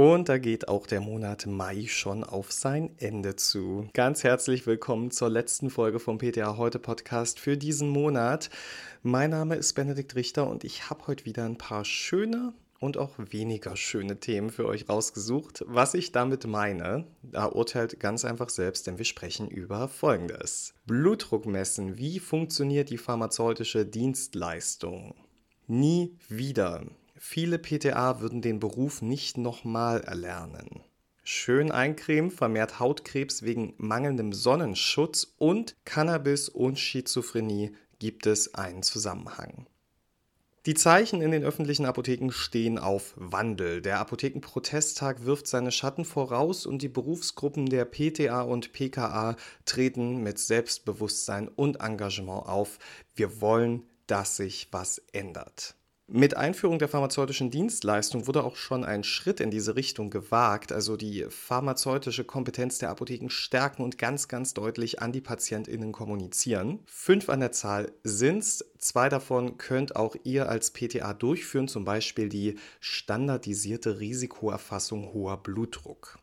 Und da geht auch der Monat Mai schon auf sein Ende zu. Ganz herzlich willkommen zur letzten Folge vom PTA Heute Podcast für diesen Monat. Mein Name ist Benedikt Richter und ich habe heute wieder ein paar schöne und auch weniger schöne Themen für euch rausgesucht. Was ich damit meine, da urteilt ganz einfach selbst, denn wir sprechen über Folgendes. Blutdruck messen. Wie funktioniert die pharmazeutische Dienstleistung? Nie wieder. Viele PTA würden den Beruf nicht nochmal erlernen. Schön eincremen vermehrt Hautkrebs wegen mangelndem Sonnenschutz und Cannabis und Schizophrenie gibt es einen Zusammenhang. Die Zeichen in den öffentlichen Apotheken stehen auf Wandel. Der Apothekenprotesttag wirft seine Schatten voraus und die Berufsgruppen der PTA und PKA treten mit Selbstbewusstsein und Engagement auf. Wir wollen, dass sich was ändert. Mit Einführung der pharmazeutischen Dienstleistung wurde auch schon ein Schritt in diese Richtung gewagt, also die pharmazeutische Kompetenz der Apotheken stärken und ganz, ganz deutlich an die PatientInnen kommunizieren. Fünf an der Zahl sind's. Zwei davon könnt auch ihr als PTA durchführen, zum Beispiel die standardisierte Risikoerfassung hoher Blutdruck.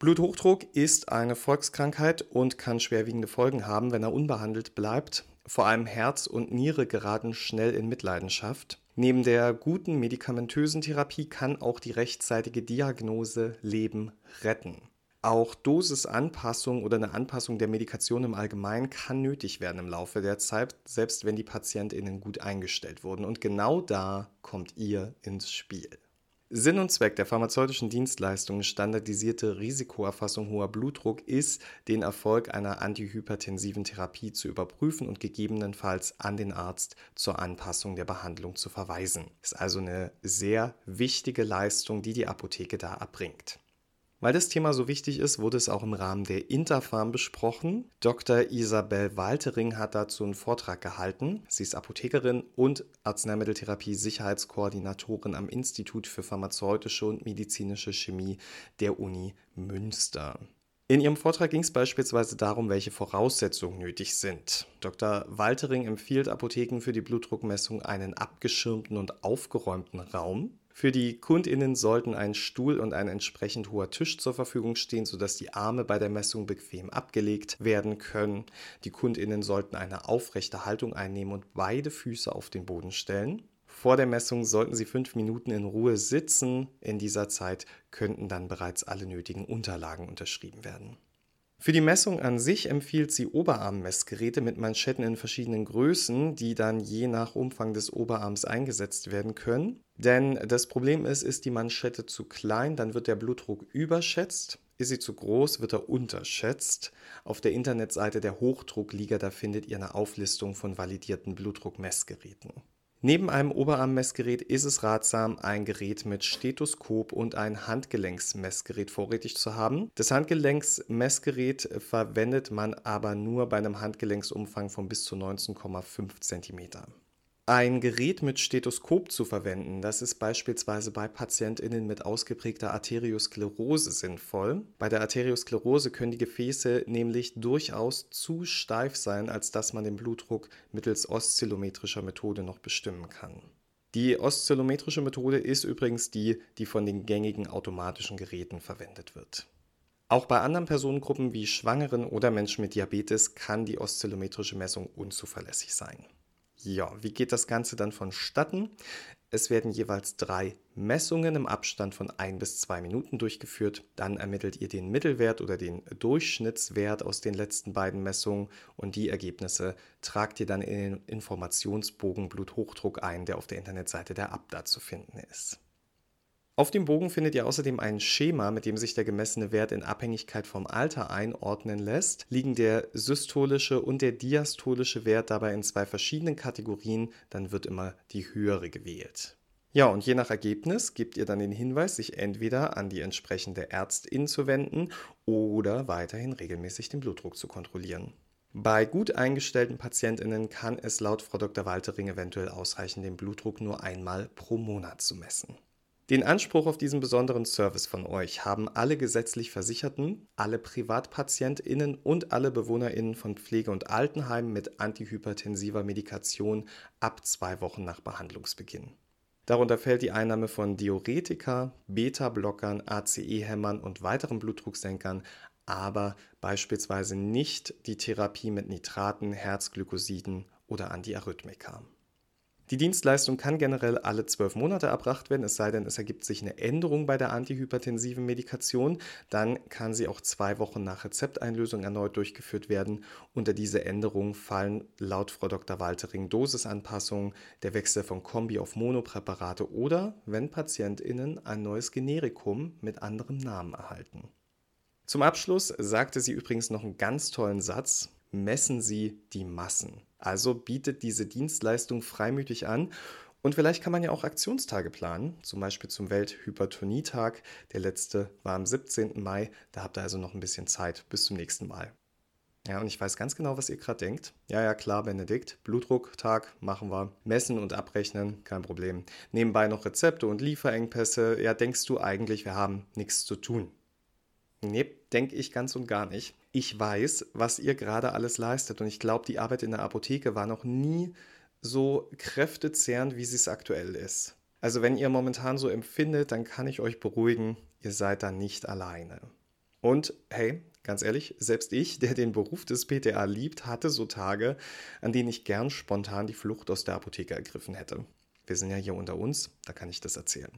Bluthochdruck ist eine Volkskrankheit und kann schwerwiegende Folgen haben, wenn er unbehandelt bleibt. Vor allem Herz und Niere geraten schnell in Mitleidenschaft. Neben der guten medikamentösen Therapie kann auch die rechtzeitige Diagnose Leben retten. Auch Dosisanpassung oder eine Anpassung der Medikation im Allgemeinen kann nötig werden im Laufe der Zeit, selbst wenn die PatientInnen gut eingestellt wurden. Und genau da kommt ihr ins Spiel. Sinn und Zweck der pharmazeutischen Dienstleistungen standardisierte Risikoerfassung hoher Blutdruck ist, den Erfolg einer antihypertensiven Therapie zu überprüfen und gegebenenfalls an den Arzt zur Anpassung der Behandlung zu verweisen. Ist also eine sehr wichtige Leistung, die die Apotheke da erbringt. Weil das Thema so wichtig ist, wurde es auch im Rahmen der Interfarm besprochen. Dr. Isabel Waltering hat dazu einen Vortrag gehalten. Sie ist Apothekerin und Arzneimitteltherapie-Sicherheitskoordinatorin am Institut für pharmazeutische und medizinische Chemie der Uni Münster. In ihrem Vortrag ging es beispielsweise darum, welche Voraussetzungen nötig sind. Dr. Waltering empfiehlt Apotheken für die Blutdruckmessung einen abgeschirmten und aufgeräumten Raum. Für die KundInnen sollten ein Stuhl und ein entsprechend hoher Tisch zur Verfügung stehen, sodass die Arme bei der Messung bequem abgelegt werden können. Die KundInnen sollten eine aufrechte Haltung einnehmen und beide Füße auf den Boden stellen. Vor der Messung sollten Sie fünf Minuten in Ruhe sitzen. In dieser Zeit könnten dann bereits alle nötigen Unterlagen unterschrieben werden. Für die Messung an sich empfiehlt sie Oberarmmessgeräte mit Manschetten in verschiedenen Größen, die dann je nach Umfang des Oberarms eingesetzt werden können. Denn das Problem ist, ist die Manschette zu klein, dann wird der Blutdruck überschätzt. Ist sie zu groß, wird er unterschätzt. Auf der Internetseite der Hochdruckliga, da findet ihr eine Auflistung von validierten Blutdruckmessgeräten. Neben einem Oberarmmessgerät ist es ratsam, ein Gerät mit Stethoskop und ein Handgelenksmessgerät vorrätig zu haben. Das Handgelenksmessgerät verwendet man aber nur bei einem Handgelenksumfang von bis zu 19,5 cm. Ein Gerät mit Stethoskop zu verwenden, das ist beispielsweise bei PatientInnen mit ausgeprägter Arteriosklerose sinnvoll. Bei der Arteriosklerose können die Gefäße nämlich durchaus zu steif sein, als dass man den Blutdruck mittels oszillometrischer Methode noch bestimmen kann. Die oszillometrische Methode ist übrigens die, die von den gängigen automatischen Geräten verwendet wird. Auch bei anderen Personengruppen wie Schwangeren oder Menschen mit Diabetes kann die oszillometrische Messung unzuverlässig sein. Ja, wie geht das Ganze dann vonstatten? Es werden jeweils drei Messungen im Abstand von ein bis zwei Minuten durchgeführt. Dann ermittelt ihr den Mittelwert oder den Durchschnittswert aus den letzten beiden Messungen und die Ergebnisse tragt ihr dann in den Informationsbogen Bluthochdruck ein, der auf der Internetseite der Abda zu finden ist. Auf dem Bogen findet ihr außerdem ein Schema, mit dem sich der gemessene Wert in Abhängigkeit vom Alter einordnen lässt. Liegen der systolische und der diastolische Wert dabei in zwei verschiedenen Kategorien, dann wird immer die höhere gewählt. Ja, und je nach Ergebnis gebt ihr dann den Hinweis, sich entweder an die entsprechende Ärztin zu wenden oder weiterhin regelmäßig den Blutdruck zu kontrollieren. Bei gut eingestellten PatientInnen kann es laut Frau Dr. Waltering eventuell ausreichen, den Blutdruck nur einmal pro Monat zu messen. Den Anspruch auf diesen besonderen Service von euch haben alle gesetzlich Versicherten, alle PrivatpatientInnen und alle BewohnerInnen von Pflege- und Altenheimen mit antihypertensiver Medikation ab zwei Wochen nach Behandlungsbeginn. Darunter fällt die Einnahme von Diuretika, Beta-Blockern, ACE-Hämmern und weiteren Blutdrucksenkern, aber beispielsweise nicht die Therapie mit Nitraten, Herzglykosiden oder Antiarrhythmika. Die Dienstleistung kann generell alle zwölf Monate erbracht werden, es sei denn, es ergibt sich eine Änderung bei der antihypertensiven Medikation. Dann kann sie auch zwei Wochen nach Rezepteinlösung erneut durchgeführt werden. Unter diese Änderung fallen laut Frau Dr. Waltering Dosisanpassungen, der Wechsel von Kombi auf Monopräparate oder wenn PatientInnen ein neues Generikum mit anderem Namen erhalten. Zum Abschluss sagte sie übrigens noch einen ganz tollen Satz messen Sie die Massen. Also bietet diese Dienstleistung freimütig an und vielleicht kann man ja auch Aktionstage planen, zum Beispiel zum Welthypertonietag. Der letzte war am 17. Mai. Da habt ihr also noch ein bisschen Zeit. Bis zum nächsten Mal. Ja, und ich weiß ganz genau, was ihr gerade denkt. Ja, ja, klar, Benedikt. Blutdrucktag machen wir. Messen und abrechnen, kein Problem. Nebenbei noch Rezepte und Lieferengpässe. Ja, denkst du eigentlich, wir haben nichts zu tun? Nee, denke ich ganz und gar nicht. Ich weiß, was ihr gerade alles leistet und ich glaube, die Arbeit in der Apotheke war noch nie so kräftezehrend, wie sie es aktuell ist. Also wenn ihr momentan so empfindet, dann kann ich euch beruhigen, ihr seid da nicht alleine. Und hey, ganz ehrlich, selbst ich, der den Beruf des PTA liebt, hatte so Tage, an denen ich gern spontan die Flucht aus der Apotheke ergriffen hätte. Wir sind ja hier unter uns, da kann ich das erzählen.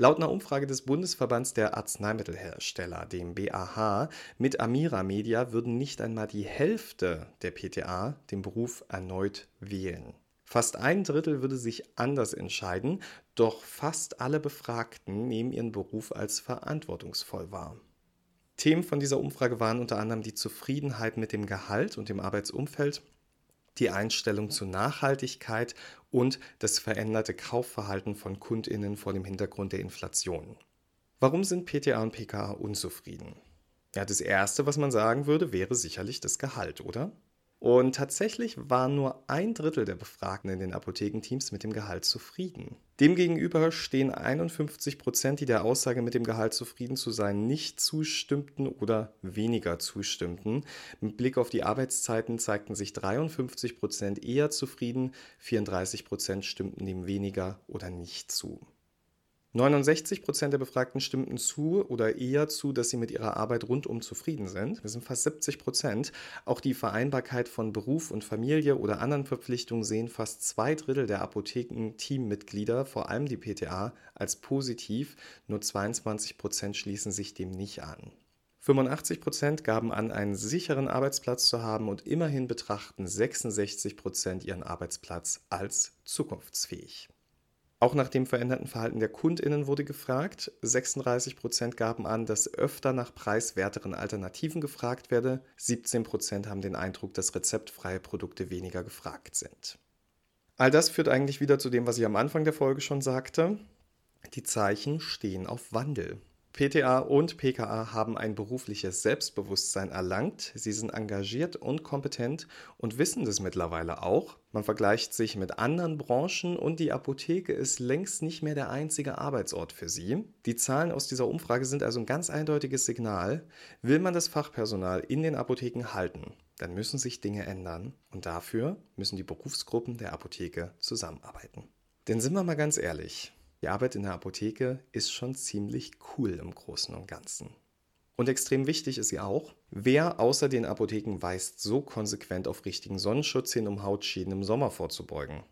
Laut einer Umfrage des Bundesverbands der Arzneimittelhersteller, dem BAH, mit Amira Media würden nicht einmal die Hälfte der PTA den Beruf erneut wählen. Fast ein Drittel würde sich anders entscheiden, doch fast alle Befragten nehmen ihren Beruf als verantwortungsvoll wahr. Themen von dieser Umfrage waren unter anderem die Zufriedenheit mit dem Gehalt und dem Arbeitsumfeld, die Einstellung zur Nachhaltigkeit und das veränderte Kaufverhalten von Kundinnen vor dem Hintergrund der Inflation. Warum sind PTA und PKA unzufrieden? Ja, das Erste, was man sagen würde, wäre sicherlich das Gehalt, oder? Und tatsächlich war nur ein Drittel der Befragten in den Apothekenteams mit dem Gehalt zufrieden. Demgegenüber stehen 51 Prozent, die der Aussage mit dem Gehalt zufrieden zu sein nicht zustimmten oder weniger zustimmten. Mit Blick auf die Arbeitszeiten zeigten sich 53 Prozent eher zufrieden, 34 Prozent stimmten dem weniger oder nicht zu. 69 Prozent der Befragten stimmten zu oder eher zu, dass sie mit ihrer Arbeit rundum zufrieden sind. Das sind fast 70 Prozent. Auch die Vereinbarkeit von Beruf und Familie oder anderen Verpflichtungen sehen fast zwei Drittel der Apotheken-Teammitglieder, vor allem die PTA, als positiv. Nur 22 Prozent schließen sich dem nicht an. 85 Prozent gaben an, einen sicheren Arbeitsplatz zu haben und immerhin betrachten 66 Prozent ihren Arbeitsplatz als zukunftsfähig. Auch nach dem veränderten Verhalten der KundInnen wurde gefragt. 36 Prozent gaben an, dass öfter nach preiswerteren Alternativen gefragt werde. 17 Prozent haben den Eindruck, dass rezeptfreie Produkte weniger gefragt sind. All das führt eigentlich wieder zu dem, was ich am Anfang der Folge schon sagte. Die Zeichen stehen auf Wandel. PTA und PKA haben ein berufliches Selbstbewusstsein erlangt. Sie sind engagiert und kompetent und wissen das mittlerweile auch. Man vergleicht sich mit anderen Branchen und die Apotheke ist längst nicht mehr der einzige Arbeitsort für sie. Die Zahlen aus dieser Umfrage sind also ein ganz eindeutiges Signal. Will man das Fachpersonal in den Apotheken halten, dann müssen sich Dinge ändern und dafür müssen die Berufsgruppen der Apotheke zusammenarbeiten. Denn sind wir mal ganz ehrlich, die Arbeit in der Apotheke ist schon ziemlich cool im Großen und Ganzen. Und extrem wichtig ist sie auch, wer außer den Apotheken weist so konsequent auf richtigen Sonnenschutz hin, um Hautschäden im Sommer vorzubeugen?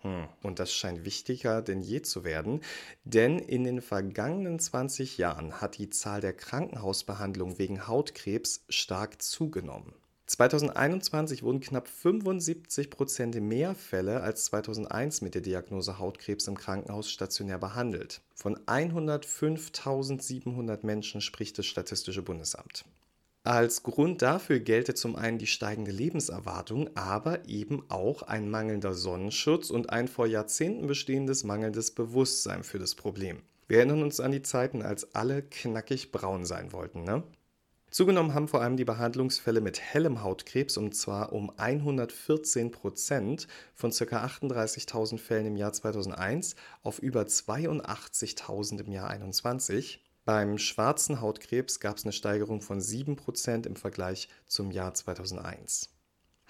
Hm. Und das scheint wichtiger denn je zu werden, denn in den vergangenen 20 Jahren hat die Zahl der Krankenhausbehandlungen wegen Hautkrebs stark zugenommen. 2021 wurden knapp 75 Prozent mehr Fälle als 2001 mit der Diagnose Hautkrebs im Krankenhaus stationär behandelt. Von 105.700 Menschen spricht das Statistische Bundesamt. Als Grund dafür gelte zum einen die steigende Lebenserwartung, aber eben auch ein mangelnder Sonnenschutz und ein vor Jahrzehnten bestehendes mangelndes Bewusstsein für das Problem. Wir erinnern uns an die Zeiten, als alle knackig braun sein wollten, ne? Zugenommen haben vor allem die Behandlungsfälle mit hellem Hautkrebs und zwar um 114 Prozent von ca. 38.000 Fällen im Jahr 2001 auf über 82.000 im Jahr 2021. Beim schwarzen Hautkrebs gab es eine Steigerung von 7 Prozent im Vergleich zum Jahr 2001.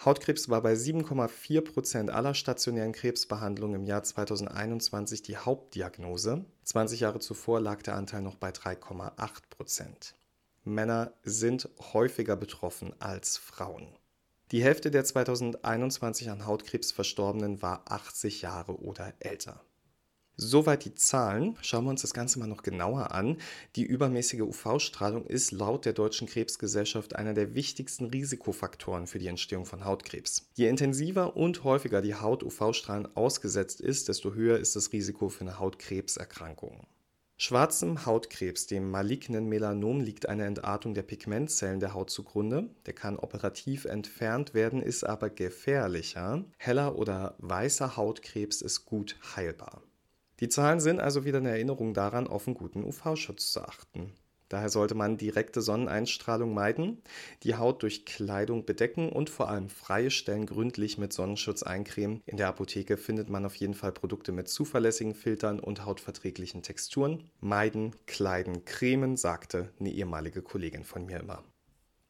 Hautkrebs war bei 7,4 Prozent aller stationären Krebsbehandlungen im Jahr 2021 die Hauptdiagnose. 20 Jahre zuvor lag der Anteil noch bei 3,8 Prozent. Männer sind häufiger betroffen als Frauen. Die Hälfte der 2021 an Hautkrebs Verstorbenen war 80 Jahre oder älter. Soweit die Zahlen. Schauen wir uns das Ganze mal noch genauer an. Die übermäßige UV-Strahlung ist laut der Deutschen Krebsgesellschaft einer der wichtigsten Risikofaktoren für die Entstehung von Hautkrebs. Je intensiver und häufiger die Haut UV-Strahlen ausgesetzt ist, desto höher ist das Risiko für eine Hautkrebserkrankung. Schwarzem Hautkrebs, dem malignen Melanom, liegt eine Entartung der Pigmentzellen der Haut zugrunde. Der kann operativ entfernt werden, ist aber gefährlicher. Heller oder weißer Hautkrebs ist gut heilbar. Die Zahlen sind also wieder eine Erinnerung daran, auf einen guten UV-Schutz zu achten. Daher sollte man direkte Sonneneinstrahlung meiden, die Haut durch Kleidung bedecken und vor allem freie Stellen gründlich mit Sonnenschutz eincremen. In der Apotheke findet man auf jeden Fall Produkte mit zuverlässigen Filtern und hautverträglichen Texturen. Meiden, kleiden, cremen, sagte eine ehemalige Kollegin von mir immer.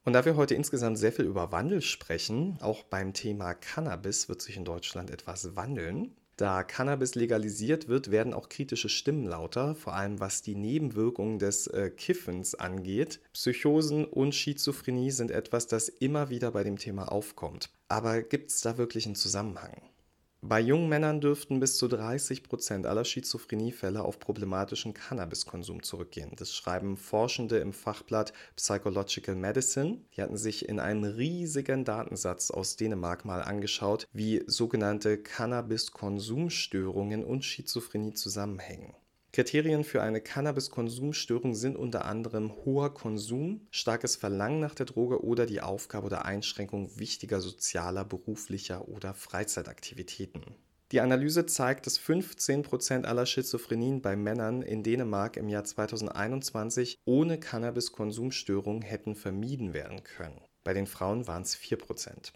Und da wir heute insgesamt sehr viel über Wandel sprechen, auch beim Thema Cannabis wird sich in Deutschland etwas wandeln. Da Cannabis legalisiert wird, werden auch kritische Stimmen lauter, vor allem was die Nebenwirkungen des äh, Kiffens angeht. Psychosen und Schizophrenie sind etwas, das immer wieder bei dem Thema aufkommt. Aber gibt es da wirklich einen Zusammenhang? Bei jungen Männern dürften bis zu 30 Prozent aller Schizophreniefälle auf problematischen Cannabiskonsum zurückgehen. Das schreiben Forschende im Fachblatt Psychological Medicine. Die hatten sich in einem riesigen Datensatz aus Dänemark mal angeschaut, wie sogenannte Cannabiskonsumstörungen und Schizophrenie zusammenhängen. Kriterien für eine Cannabiskonsumstörung sind unter anderem hoher Konsum, starkes Verlangen nach der Droge oder die Aufgabe oder Einschränkung wichtiger sozialer, beruflicher oder Freizeitaktivitäten. Die Analyse zeigt, dass 15% aller Schizophrenien bei Männern in Dänemark im Jahr 2021 ohne Cannabiskonsumstörung hätten vermieden werden können. Bei den Frauen waren es 4%.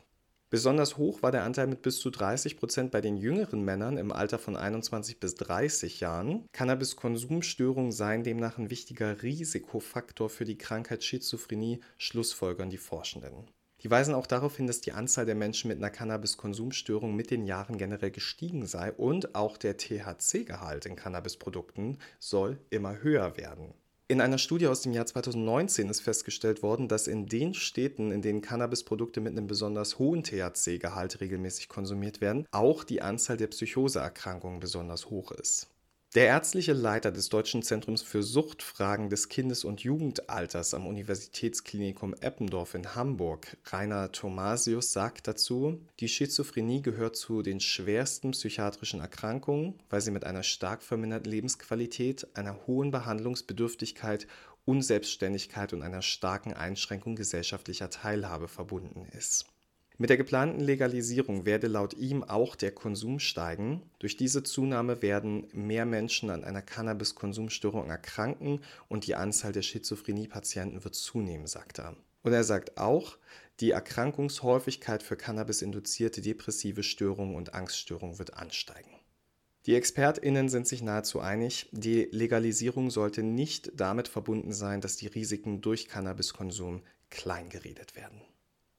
Besonders hoch war der Anteil mit bis zu 30 Prozent bei den jüngeren Männern im Alter von 21 bis 30 Jahren. Cannabiskonsumstörungen seien demnach ein wichtiger Risikofaktor für die Krankheit Schizophrenie, schlussfolgern die Forschenden. Die weisen auch darauf hin, dass die Anzahl der Menschen mit einer Cannabiskonsumstörung mit den Jahren generell gestiegen sei und auch der THC-Gehalt in Cannabisprodukten soll immer höher werden. In einer Studie aus dem Jahr 2019 ist festgestellt worden, dass in den Städten, in denen Cannabisprodukte mit einem besonders hohen THC-Gehalt regelmäßig konsumiert werden, auch die Anzahl der Psychoseerkrankungen besonders hoch ist. Der ärztliche Leiter des Deutschen Zentrums für Suchtfragen des Kindes- und Jugendalters am Universitätsklinikum Eppendorf in Hamburg, Rainer Thomasius, sagt dazu, die Schizophrenie gehört zu den schwersten psychiatrischen Erkrankungen, weil sie mit einer stark verminderten Lebensqualität, einer hohen Behandlungsbedürftigkeit, Unselbstständigkeit und einer starken Einschränkung gesellschaftlicher Teilhabe verbunden ist. Mit der geplanten Legalisierung werde laut ihm auch der Konsum steigen. Durch diese Zunahme werden mehr Menschen an einer Cannabiskonsumstörung erkranken und die Anzahl der Schizophrenie-Patienten wird zunehmen, sagt er. Und er sagt auch, die Erkrankungshäufigkeit für Cannabis-induzierte depressive Störungen und Angststörungen wird ansteigen. Die ExpertInnen sind sich nahezu einig, die Legalisierung sollte nicht damit verbunden sein, dass die Risiken durch Cannabiskonsum kleingeredet werden.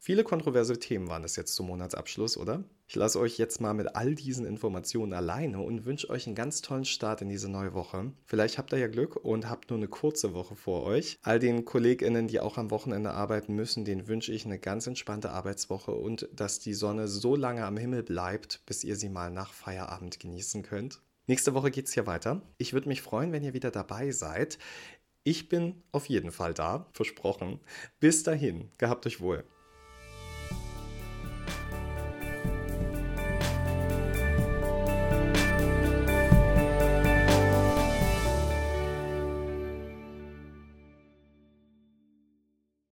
Viele kontroverse Themen waren das jetzt zum Monatsabschluss, oder? Ich lasse euch jetzt mal mit all diesen Informationen alleine und wünsche euch einen ganz tollen Start in diese neue Woche. Vielleicht habt ihr ja Glück und habt nur eine kurze Woche vor euch. All den KollegInnen, die auch am Wochenende arbeiten müssen, denen wünsche ich eine ganz entspannte Arbeitswoche und dass die Sonne so lange am Himmel bleibt, bis ihr sie mal nach Feierabend genießen könnt. Nächste Woche geht es hier weiter. Ich würde mich freuen, wenn ihr wieder dabei seid. Ich bin auf jeden Fall da, versprochen. Bis dahin, gehabt euch wohl.